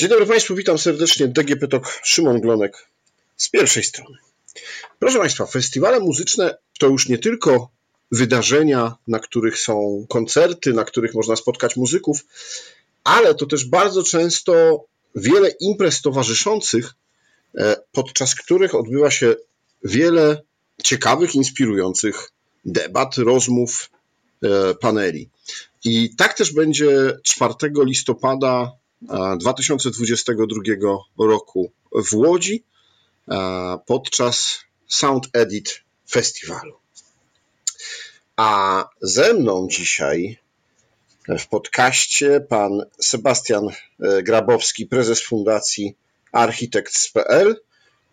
Dzień dobry Państwu, witam serdecznie. DGP Tok, Szymon Glonek z pierwszej strony. Proszę Państwa, festiwale muzyczne to już nie tylko wydarzenia, na których są koncerty, na których można spotkać muzyków, ale to też bardzo często wiele imprez towarzyszących, e, podczas których odbywa się wiele ciekawych, inspirujących debat, rozmów, e, paneli. I tak też będzie 4 listopada 2022 roku w Łodzi podczas Sound Edit Festiwalu. A ze mną dzisiaj w podcaście pan Sebastian e, Grabowski, prezes Fundacji Architects.pl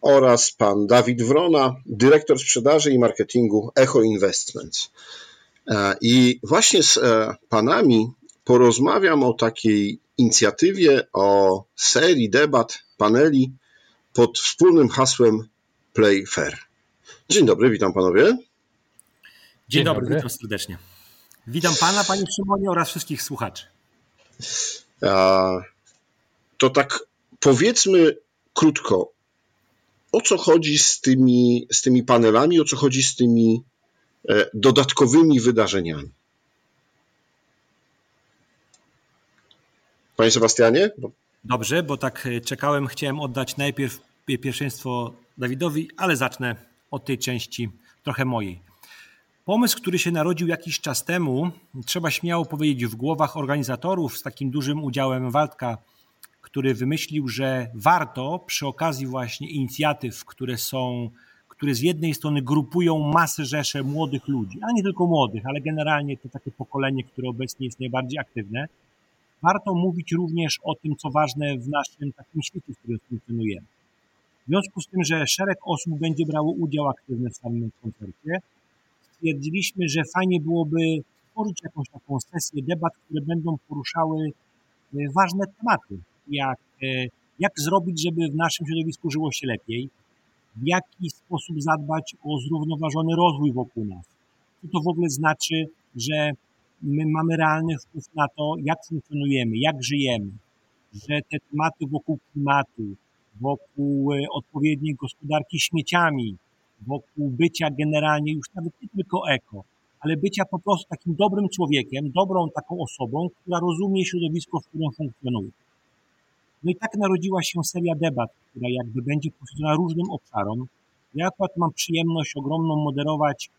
oraz pan Dawid Wrona, dyrektor sprzedaży i marketingu Echo Investments. E, I właśnie z e, panami porozmawiam o takiej inicjatywie, o serii debat, paneli pod wspólnym hasłem Play Fair. Dzień dobry, witam panowie. Dzień, Dzień dobry, dobry, witam serdecznie. Witam pana, panie Szymonie oraz wszystkich słuchaczy. A, to tak powiedzmy krótko, o co chodzi z tymi, z tymi panelami, o co chodzi z tymi e, dodatkowymi wydarzeniami? Panie Sebastianie? Dobrze, bo tak e, czekałem, chciałem oddać najpierw pierwszeństwo Dawidowi, ale zacznę od tej części trochę mojej. Pomysł, który się narodził jakiś czas temu, trzeba śmiało powiedzieć, w głowach organizatorów z takim dużym udziałem Waldka, który wymyślił, że warto przy okazji właśnie inicjatyw, które są, które z jednej strony grupują masę rzesze młodych ludzi, a nie tylko młodych, ale generalnie to takie pokolenie, które obecnie jest najbardziej aktywne, warto mówić również o tym, co ważne w naszym takim świecie, w którym funkcjonujemy. W związku z tym, że szereg osób będzie brało udział aktywny w samym koncercie, stwierdziliśmy, że fajnie byłoby stworzyć jakąś taką sesję debat, które będą poruszały e, ważne tematy, jak, e, jak zrobić, żeby w naszym środowisku żyło się lepiej, w jaki sposób zadbać o zrównoważony rozwój wokół nas. Co to w ogóle znaczy, że my mamy realny wpływ na to, jak funkcjonujemy, jak żyjemy, że te tematy wokół klimatu, wokół e, odpowiedniej gospodarki śmieciami, wokół bycia generalnie już nawet nie tylko eko, ale bycia po prostu takim dobrym człowiekiem, dobrą taką osobą, która rozumie środowisko, w którym funkcjonuje. No i tak narodziła się seria debat, która jakby będzie poświęcona różnym obszarom. Ja akurat mam przyjemność ogromną moderować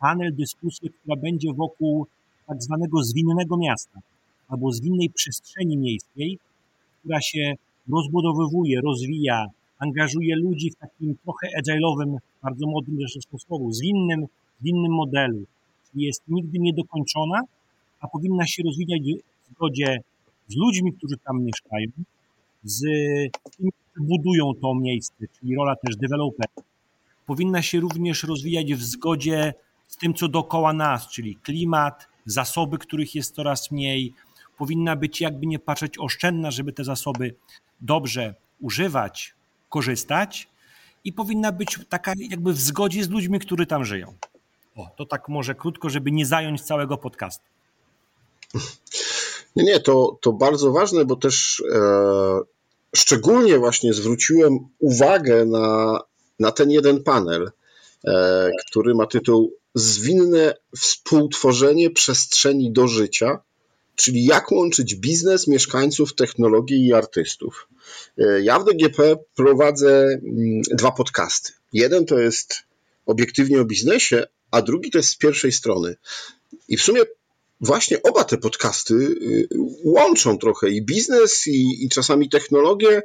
panel, dyskusję, która będzie wokół tak zwanego zwinnego miasta albo zwinnej przestrzeni miejskiej, która się rozbudowywuje, rozwija, angażuje ludzi w takim trochę agile'owym, bardzo modnym zresztą słowu, zwinnym, zwinnym modelu, czyli jest nigdy niedokończona, a powinna się rozwijać w zgodzie z ludźmi, którzy tam mieszkają, z tymi, którzy budują to miejsce, czyli rola też deweloperów. Powinna się również rozwijać w zgodzie z tym, co dookoła nas, czyli klimat, zasoby, których jest coraz mniej. Powinna być jakby nie patrzeć oszczędna, żeby te zasoby dobrze używać, korzystać i powinna być taka jakby w zgodzie z ludźmi, którzy tam żyją. O, to tak może krótko, żeby nie zająć całego podcastu. Nie, nie, to, to bardzo ważne, bo też e, szczególnie właśnie zwróciłem uwagę na, na ten jeden panel, e, który ma tytuł zwinne współtworzenie przestrzeni do życia, czyli jak łączyć biznes, mieszkańców, technologię i artystów. E, ja w DGP prowadzę mm, dwa podcasty. Jeden to jest obiektywnie o biznesie, a drugi to jest z pierwszej strony. I w sumie właśnie oba te podcasty y, łączą trochę i biznes, i, i czasami technologię,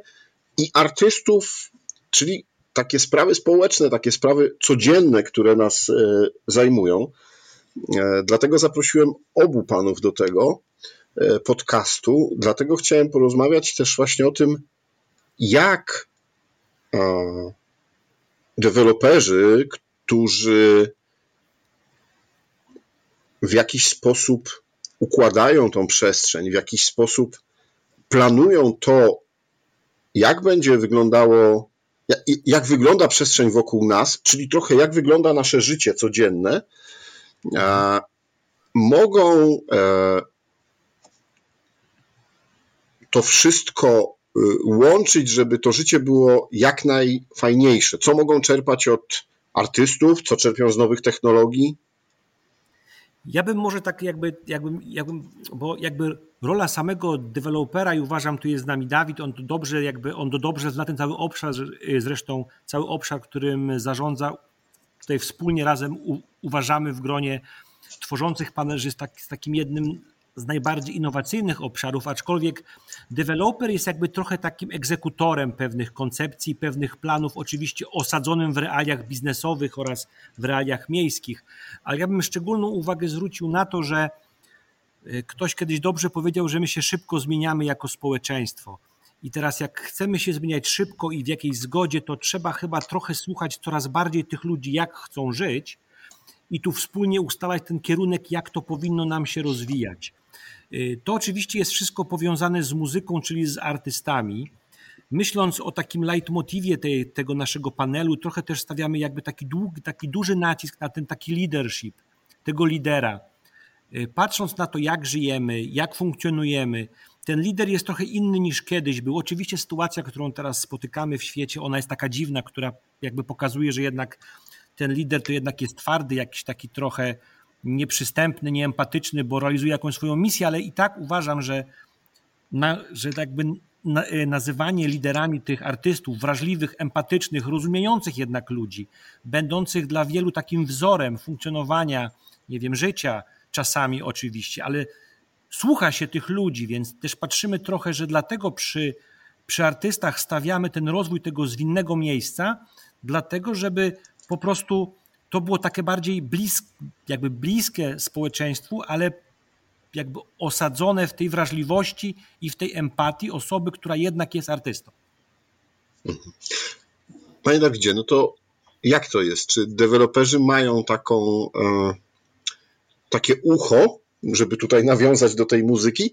i artystów, czyli takie sprawy społeczne, takie sprawy codzienne, które nas e, zajmują. E, dlatego zaprosiłem obu panów do tego e, podcastu. Dlatego chciałem porozmawiać też właśnie o tym, jak deweloperzy, którzy w jakiś sposób układają tą przestrzeń, w jakiś sposób planują to, jak będzie wyglądało jak wygląda przestrzeń wokół nas, czyli trochę jak wygląda nasze życie codzienne, mogą e, to wszystko łączyć, żeby to życie było jak najfajniejsze? Co mogą czerpać od artystów, co czerpią z nowych technologii? Ja bym może tak jakby, jakbym, jakbym, bo jakby rola samego dewelopera i uważam, tu jest z nami Dawid, on to dobrze jakby, on to dobrze zna ten cały obszar, zresztą cały obszar, którym zarządza, tutaj wspólnie razem u, uważamy w gronie tworzących panel, że jest tak, takim jednym z najbardziej innowacyjnych obszarów, aczkolwiek deweloper jest jakby trochę takim egzekutorem pewnych koncepcji, pewnych planów, oczywiście osadzonym w realiach biznesowych oraz w realiach miejskich. Ale ja bym szczególną uwagę zwrócił na to, że e, ktoś kiedyś dobrze powiedział, że my się szybko zmieniamy jako społeczeństwo. I teraz, jak chcemy się zmieniać szybko i w jakiejś zgodzie, to trzeba chyba trochę słuchać coraz bardziej tych ludzi, jak chcą żyć, i tu wspólnie ustalać ten kierunek, jak to powinno nam się rozwijać. Y, to oczywiście jest wszystko powiązane z muzyką, czyli z artystami. Myśląc o takim leitmotivie tej, tego naszego panelu, trochę też stawiamy jakby taki, długi, taki duży nacisk na ten taki leadership, tego lidera. Y, patrząc na to, jak żyjemy, jak funkcjonujemy, ten lider jest trochę inny niż kiedyś był. Oczywiście sytuacja, którą teraz spotykamy w świecie, ona jest taka dziwna, która jakby pokazuje, że jednak ten lider to jednak jest twardy, jakiś taki trochę nieprzystępny, nieempatyczny, bo realizuje jakąś swoją misję, ale i tak uważam, że, na, że jakby e, nazywanie liderami tych artystów wrażliwych, empatycznych, rozumiejących jednak ludzi, będących dla wielu takim wzorem funkcjonowania, nie wiem, życia czasami oczywiście, ale słucha się tych ludzi, więc też patrzymy trochę, że dlatego przy, przy artystach stawiamy ten rozwój tego zwinnego miejsca, dlatego żeby po prostu to było takie bardziej blisk, jakby bliskie społeczeństwu, ale jakby osadzone w tej wrażliwości i w tej empatii osoby, która jednak jest artystą. Mhm. Panie Dawidzie, no to jak to jest? Czy deweloperzy mają taką, e, takie ucho, żeby tutaj nawiązać do tej muzyki,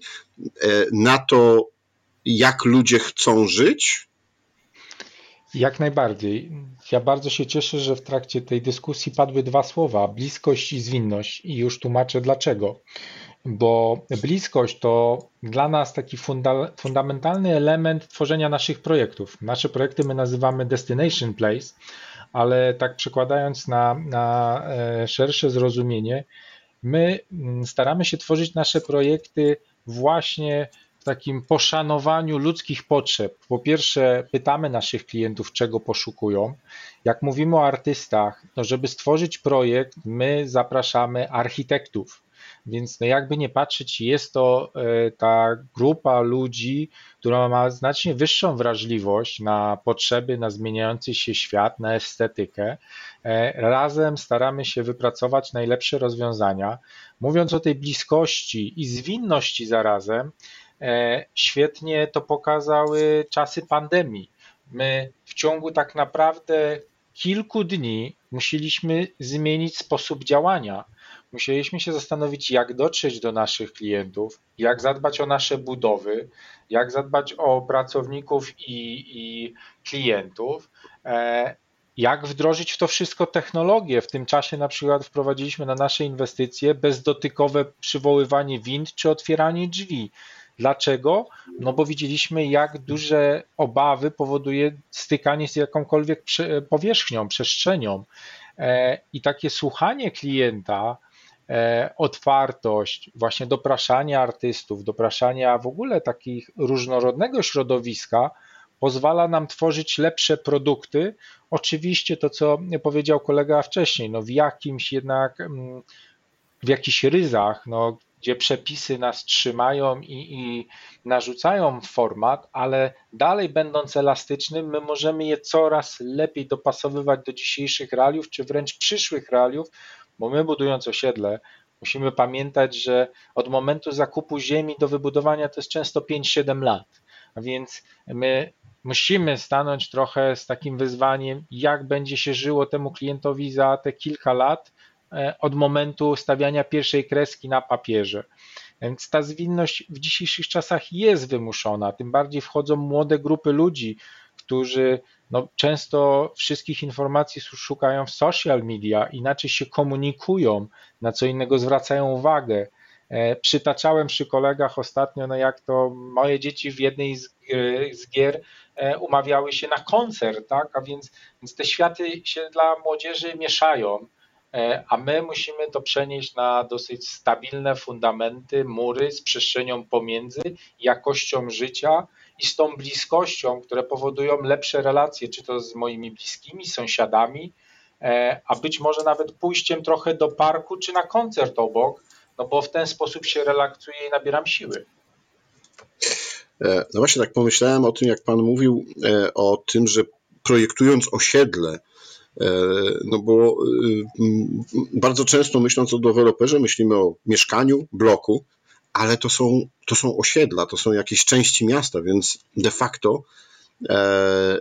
e, na to, jak ludzie chcą żyć? Jak najbardziej. Ja bardzo się cieszę, że w trakcie tej dyskusji padły dwa słowa: bliskość i zwinność, i już tłumaczę dlaczego. Bo bliskość to dla nas taki funda fundamentalny element tworzenia naszych projektów. Nasze projekty my nazywamy Destination Place, ale tak przekładając na, na e, szersze zrozumienie, my mm, staramy się tworzyć nasze projekty właśnie takim poszanowaniu ludzkich potrzeb. Po pierwsze, pytamy naszych klientów, czego poszukują. Jak mówimy o artystach, no żeby stworzyć projekt, my zapraszamy architektów. Więc no jakby nie patrzeć, jest to e, ta grupa ludzi, która ma znacznie wyższą wrażliwość na potrzeby, na zmieniający się świat, na estetykę. E, razem staramy się wypracować najlepsze rozwiązania. Mówiąc o tej bliskości i zwinności zarazem, świetnie to pokazały czasy pandemii. My w ciągu tak naprawdę kilku dni musieliśmy zmienić sposób działania. Musieliśmy się zastanowić, jak dotrzeć do naszych klientów, jak zadbać o nasze budowy, jak zadbać o pracowników i, i klientów, e, jak wdrożyć w to wszystko technologię. W tym czasie na przykład wprowadziliśmy na nasze inwestycje bezdotykowe przywoływanie wind czy otwieranie drzwi. Dlaczego? No bo widzieliśmy, jak duże obawy powoduje stykanie z jakąkolwiek powierzchnią, przestrzenią. E, I takie słuchanie klienta, e, otwartość, właśnie dopraszania artystów, dopraszania w ogóle takich różnorodnego środowiska, pozwala nam tworzyć lepsze produkty. Oczywiście to, co powiedział kolega wcześniej, no w jakimś jednak, mm, w jakichś ryzach, no, gdzie przepisy nas trzymają i, i narzucają format, ale dalej będąc elastycznym, my możemy je coraz lepiej dopasowywać do dzisiejszych realiów, czy wręcz przyszłych realiów, bo my budując osiedle, musimy pamiętać, że od momentu zakupu ziemi do wybudowania to jest często 5-7 lat. A więc my musimy stanąć trochę z takim wyzwaniem, jak będzie się żyło temu klientowi za te kilka lat, od momentu stawiania pierwszej kreski na papierze. Więc ta zwinność w dzisiejszych czasach jest wymuszona, tym bardziej wchodzą młode grupy ludzi, którzy no, często wszystkich informacji szukają w social media, inaczej się komunikują, na co innego zwracają uwagę. Przytaczałem przy kolegach ostatnio, no jak to moje dzieci w jednej z, z gier umawiały się na koncert, tak? A więc, więc te światy się dla młodzieży mieszają. E, a my musimy to przenieść na dosyć stabilne fundamenty, mury z przestrzenią pomiędzy, jakością życia i z tą bliskością, które powodują lepsze relacje, czy to z moimi bliskimi, sąsiadami, e, a być może nawet pójściem trochę do parku czy na koncert obok, no bo w ten sposób się relaksuję i nabieram siły. E, no właśnie tak pomyślałem o tym, jak Pan mówił o tym, że projektując osiedle, no bo y, bardzo często myśląc o deweloperze, myślimy o mieszkaniu, bloku, ale to są, to są osiedla, to są jakieś części miasta, więc de facto e,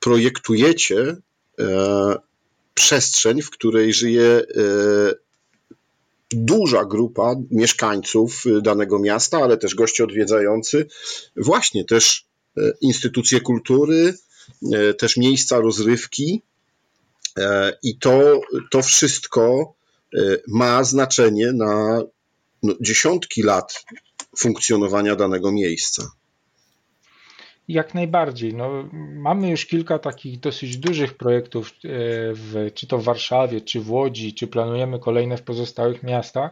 projektujecie e, przestrzeń, w której żyje duża grupa mieszkańców danego miasta, ale też goście odwiedzający, właśnie też instytucje kultury, też miejsca rozrywki, E, I to, to wszystko e, ma znaczenie na no, dziesiątki lat funkcjonowania danego miejsca. Jak najbardziej. No, mamy już kilka takich dosyć dużych projektów, e, w, czy to w Warszawie, czy w Łodzi, czy planujemy kolejne w pozostałych miastach,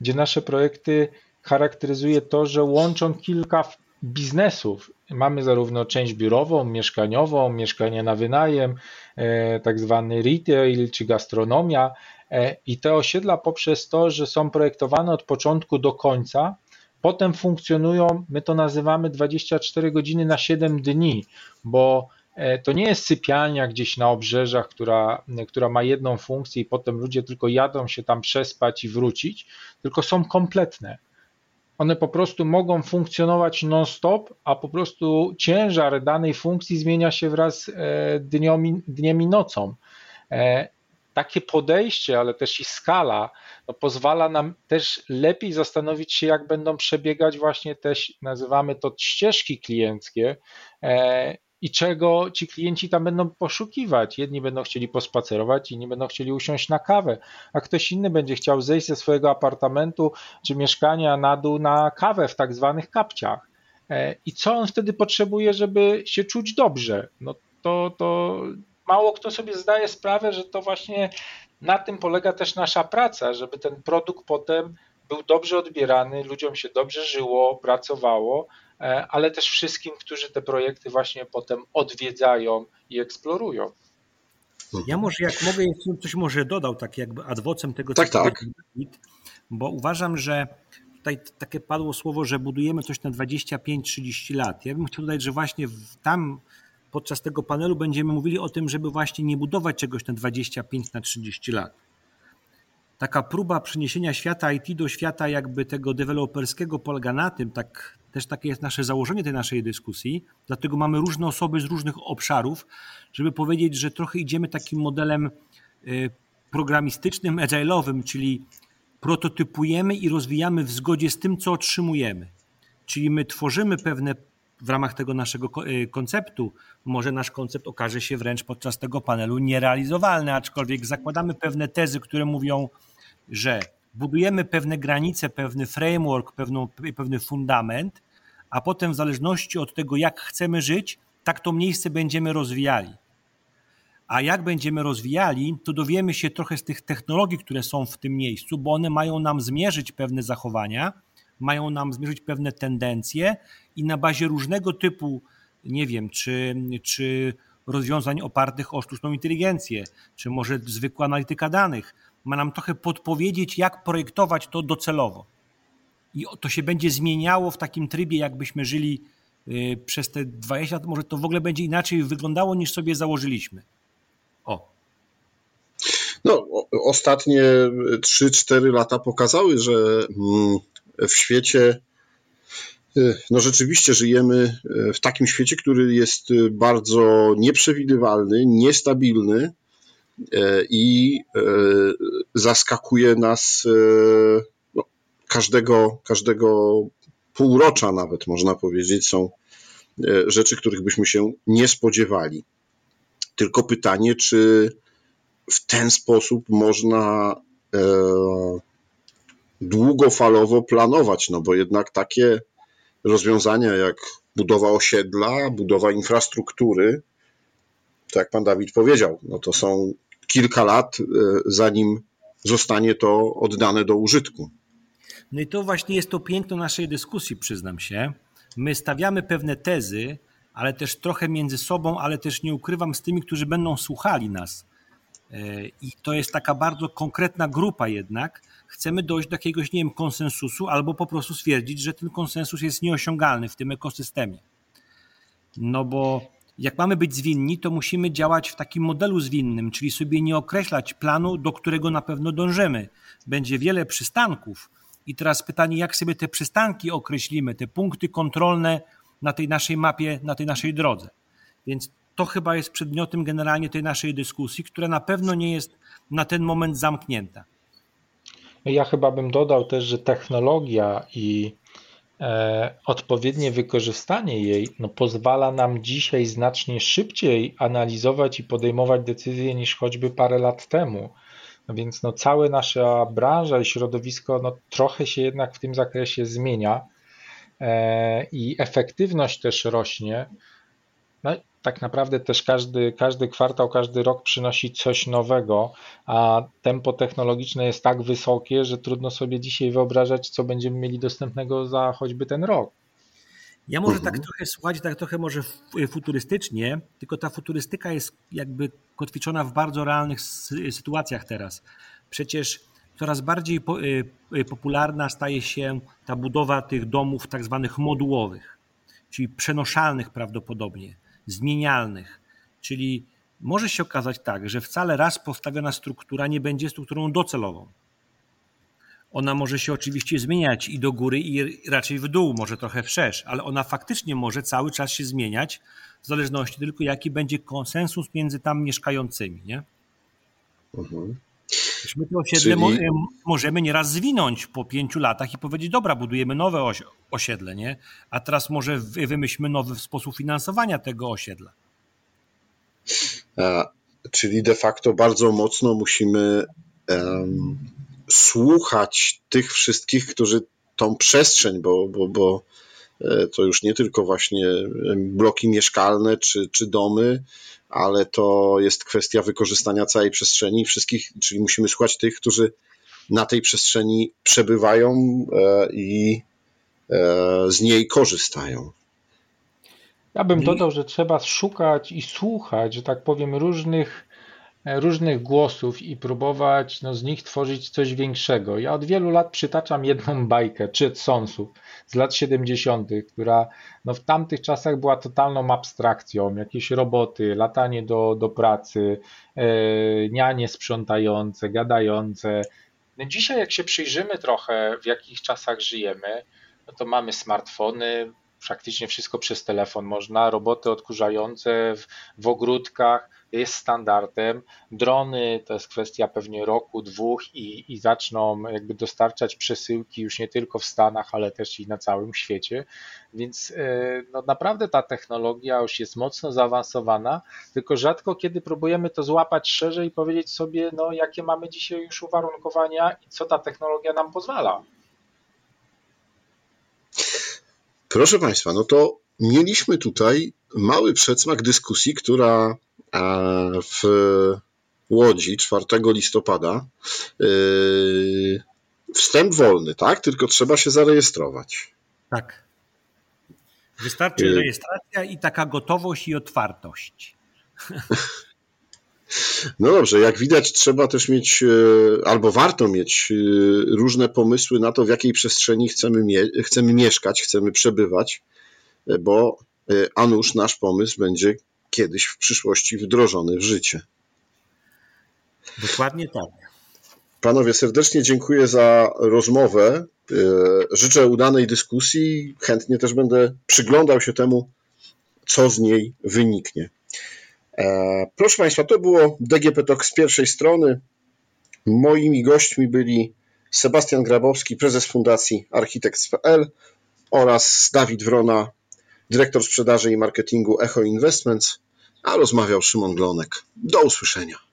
gdzie nasze projekty charakteryzuje to, że łączą kilka biznesów. Mamy zarówno część biurową, mieszkaniową, mieszkanie na wynajem, e, tak zwany retail czy gastronomia. E, I te osiedla poprzez to, że są projektowane od początku do końca, potem funkcjonują, my to nazywamy 24 godziny na 7 dni, bo e, to nie jest sypialnia gdzieś na obrzeżach, która, która ma jedną funkcję i potem ludzie tylko jadą się tam przespać i wrócić, tylko są kompletne one po prostu mogą funkcjonować non-stop, a po prostu ciężar danej funkcji zmienia się wraz e, dniom, dniem i nocą. E, takie podejście, ale też i skala no pozwala nam też lepiej zastanowić się, jak będą przebiegać właśnie te, nazywamy to ścieżki klienckie e, i czego ci klienci tam będą poszukiwać. Jedni będą chcieli pospacerować, inni będą chcieli usiąść na kawę, a ktoś inny będzie chciał zejść ze swojego apartamentu czy mieszkania na dół na kawę w tak zwanych kapciach. E, I co on wtedy potrzebuje, żeby się czuć dobrze? No to, to mało kto sobie zdaje sprawę, że to właśnie na tym polega też nasza praca, żeby ten produkt potem był dobrze odbierany, ludziom się dobrze żyło, pracowało, ale też wszystkim, którzy te projekty właśnie potem odwiedzają i eksplorują. Ja może, jak mogę, coś może dodał, tak jakby adwocem tego, tak, co tak. bo uważam, że tutaj takie padło słowo, że budujemy coś na 25-30 lat. Ja bym chciał dodać, że właśnie tam podczas tego panelu będziemy mówili o tym, żeby właśnie nie budować czegoś na 25 na 30 lat. Taka próba przeniesienia świata IT do świata jakby tego deweloperskiego polega na tym, tak też takie jest nasze założenie tej naszej dyskusji, dlatego mamy różne osoby z różnych obszarów, żeby powiedzieć, że trochę idziemy takim modelem y, programistycznym, agile'owym, czyli prototypujemy i rozwijamy w zgodzie z tym, co otrzymujemy. Czyli my tworzymy pewne w ramach tego naszego y, konceptu, może nasz koncept okaże się wręcz podczas tego panelu nierealizowalny, aczkolwiek zakładamy pewne tezy, które mówią, że budujemy pewne granice, pewny framework, pewną, pewny fundament, a potem w zależności od tego, jak chcemy żyć, tak to miejsce będziemy rozwijali. A jak będziemy rozwijali, to dowiemy się trochę z tych technologii, które są w tym miejscu, bo one mają nam zmierzyć pewne zachowania, mają nam zmierzyć pewne tendencje i na bazie różnego typu, nie wiem, czy, czy rozwiązań opartych o sztuczną inteligencję, czy może zwykła analityka danych, ma nam trochę podpowiedzieć, jak projektować to docelowo. I to się będzie zmieniało w takim trybie, jakbyśmy żyli y, przez te 20 lat, może to w ogóle będzie inaczej wyglądało, niż sobie założyliśmy. O. No, ostatnie 3-4 lata pokazały, że mm, w świecie, y, no rzeczywiście żyjemy y, w takim świecie, który jest bardzo nieprzewidywalny, niestabilny i zaskakuje nas każdego, każdego półrocza nawet, można powiedzieć, są rzeczy, których byśmy się nie spodziewali. Tylko pytanie, czy w ten sposób można długofalowo planować, no bo jednak takie rozwiązania jak budowa osiedla, budowa infrastruktury, to jak pan Dawid powiedział, no to są kilka lat, e, zanim zostanie to oddane do użytku. No i to właśnie jest to piękno naszej dyskusji, przyznam się. My stawiamy pewne tezy, ale też trochę między sobą, ale też nie ukrywam z tymi, którzy będą słuchali nas. E, I to jest taka bardzo konkretna grupa jednak. Chcemy dojść do jakiegoś, nie wiem, konsensusu, albo po prostu stwierdzić, że ten konsensus jest nieosiągalny w tym ekosystemie. No bo jak mamy być zwinni, to musimy działać w takim modelu zwinnym, czyli sobie nie określać planu, do którego na pewno dążymy. Będzie wiele przystanków. I teraz pytanie, jak sobie te przystanki określimy, te punkty kontrolne na tej naszej mapie, na tej naszej drodze. Więc to chyba jest przedmiotem generalnie tej naszej dyskusji, która na pewno nie jest na ten moment zamknięta. Ja chyba bym dodał też, że technologia i e, odpowiednie wykorzystanie jej no, pozwala nam dzisiaj znacznie szybciej analizować i podejmować decyzje niż choćby parę lat temu. Więc no, cała nasza branża i środowisko no, trochę się jednak w tym zakresie zmienia e, i efektywność też rośnie. No, tak naprawdę też każdy, każdy kwartał, każdy rok przynosi coś nowego, a tempo technologiczne jest tak wysokie, że trudno sobie dzisiaj wyobrażać, co będziemy mieli dostępnego za choćby ten rok. Ja może tak mhm. trochę, słuchajcie, tak trochę może futurystycznie, tylko ta futurystyka jest jakby kotwiczona w bardzo realnych sytuacjach teraz. Przecież coraz bardziej y, y, popularna staje się ta budowa tych domów tak zwanych modułowych, czyli przenoszalnych prawdopodobnie zmienialnych. Czyli może się okazać tak, że wcale raz postawiona struktura nie będzie strukturą docelową. Ona może się oczywiście zmieniać i do góry, i raczej w dół, może trochę wszerz, ale ona faktycznie może cały czas się zmieniać, w zależności tylko jaki będzie konsensus między tam mieszkającymi. Nie? Mhm. My to osiedle Czyli... możemy nieraz zwinąć po pięciu latach i powiedzieć, dobra, budujemy nowe osiedle, nie? a teraz może wymyślmy nowy sposób finansowania tego osiedla. A, czyli de facto bardzo mocno musimy um, słuchać tych wszystkich, którzy tą przestrzeń, bo, bo, bo e, to już nie tylko właśnie bloki mieszkalne czy, czy domy, ale to jest kwestia wykorzystania całej przestrzeni wszystkich, czyli musimy słuchać tych, którzy na tej przestrzeni przebywają e, i e, z niej korzystają. Ja bym dodał, że trzeba szukać i słuchać, że tak powiem, różnych, e, różnych głosów i próbować no, z nich tworzyć coś większego. Ja od wielu lat przytaczam jedną bajkę, czy Sonsów z lat 70., która no, w tamtych czasach była totalną abstrakcją. Jakieś roboty, latanie do, do pracy, e, nianie sprzątające, gadające. No, dzisiaj, jak się przyjrzymy trochę, w jakich czasach żyjemy, no to mamy smartfony, praktycznie wszystko przez telefon można, roboty odkurzające w, w ogródkach jest standardem. Drony to jest kwestia pewnie roku, dwóch i, i zaczną jakby dostarczać przesyłki już nie tylko w Stanach, ale też i na całym świecie. Więc e, no naprawdę ta technologia już jest mocno zaawansowana, tylko rzadko kiedy próbujemy to złapać szerzej i powiedzieć sobie, no jakie mamy dzisiaj już uwarunkowania i co ta technologia nam pozwala. Proszę Państwa, no to mieliśmy tutaj mały przedsmak dyskusji, która w Łodzi 4 listopada yy, wstęp wolny, tak? Tylko trzeba się zarejestrować. Tak. Wystarczy yy. rejestracja i taka gotowość i otwartość. No dobrze, jak widać, trzeba też mieć, yy, albo warto mieć różne pomysły na to, w jakiej przestrzeni chcemy, chcemy mieszkać, chcemy przebywać, bo a nuż nasz pomysł będzie kiedyś w przyszłości wdrożony w życie. Dokładnie tak. Panowie, serdecznie dziękuję za rozmowę. E, życzę udanej dyskusji. Chętnie też będę przyglądał się temu, co z niej wyniknie. E, proszę Państwa, to było DGP Talk z pierwszej strony. Moimi gośćmi byli Sebastian Grabowski, prezes Fundacji Architects.pl oraz Dawid Wrona, dyrektor sprzedaży i marketingu Echo Investments, a rozmawiał Szymon Glonek. Do usłyszenia.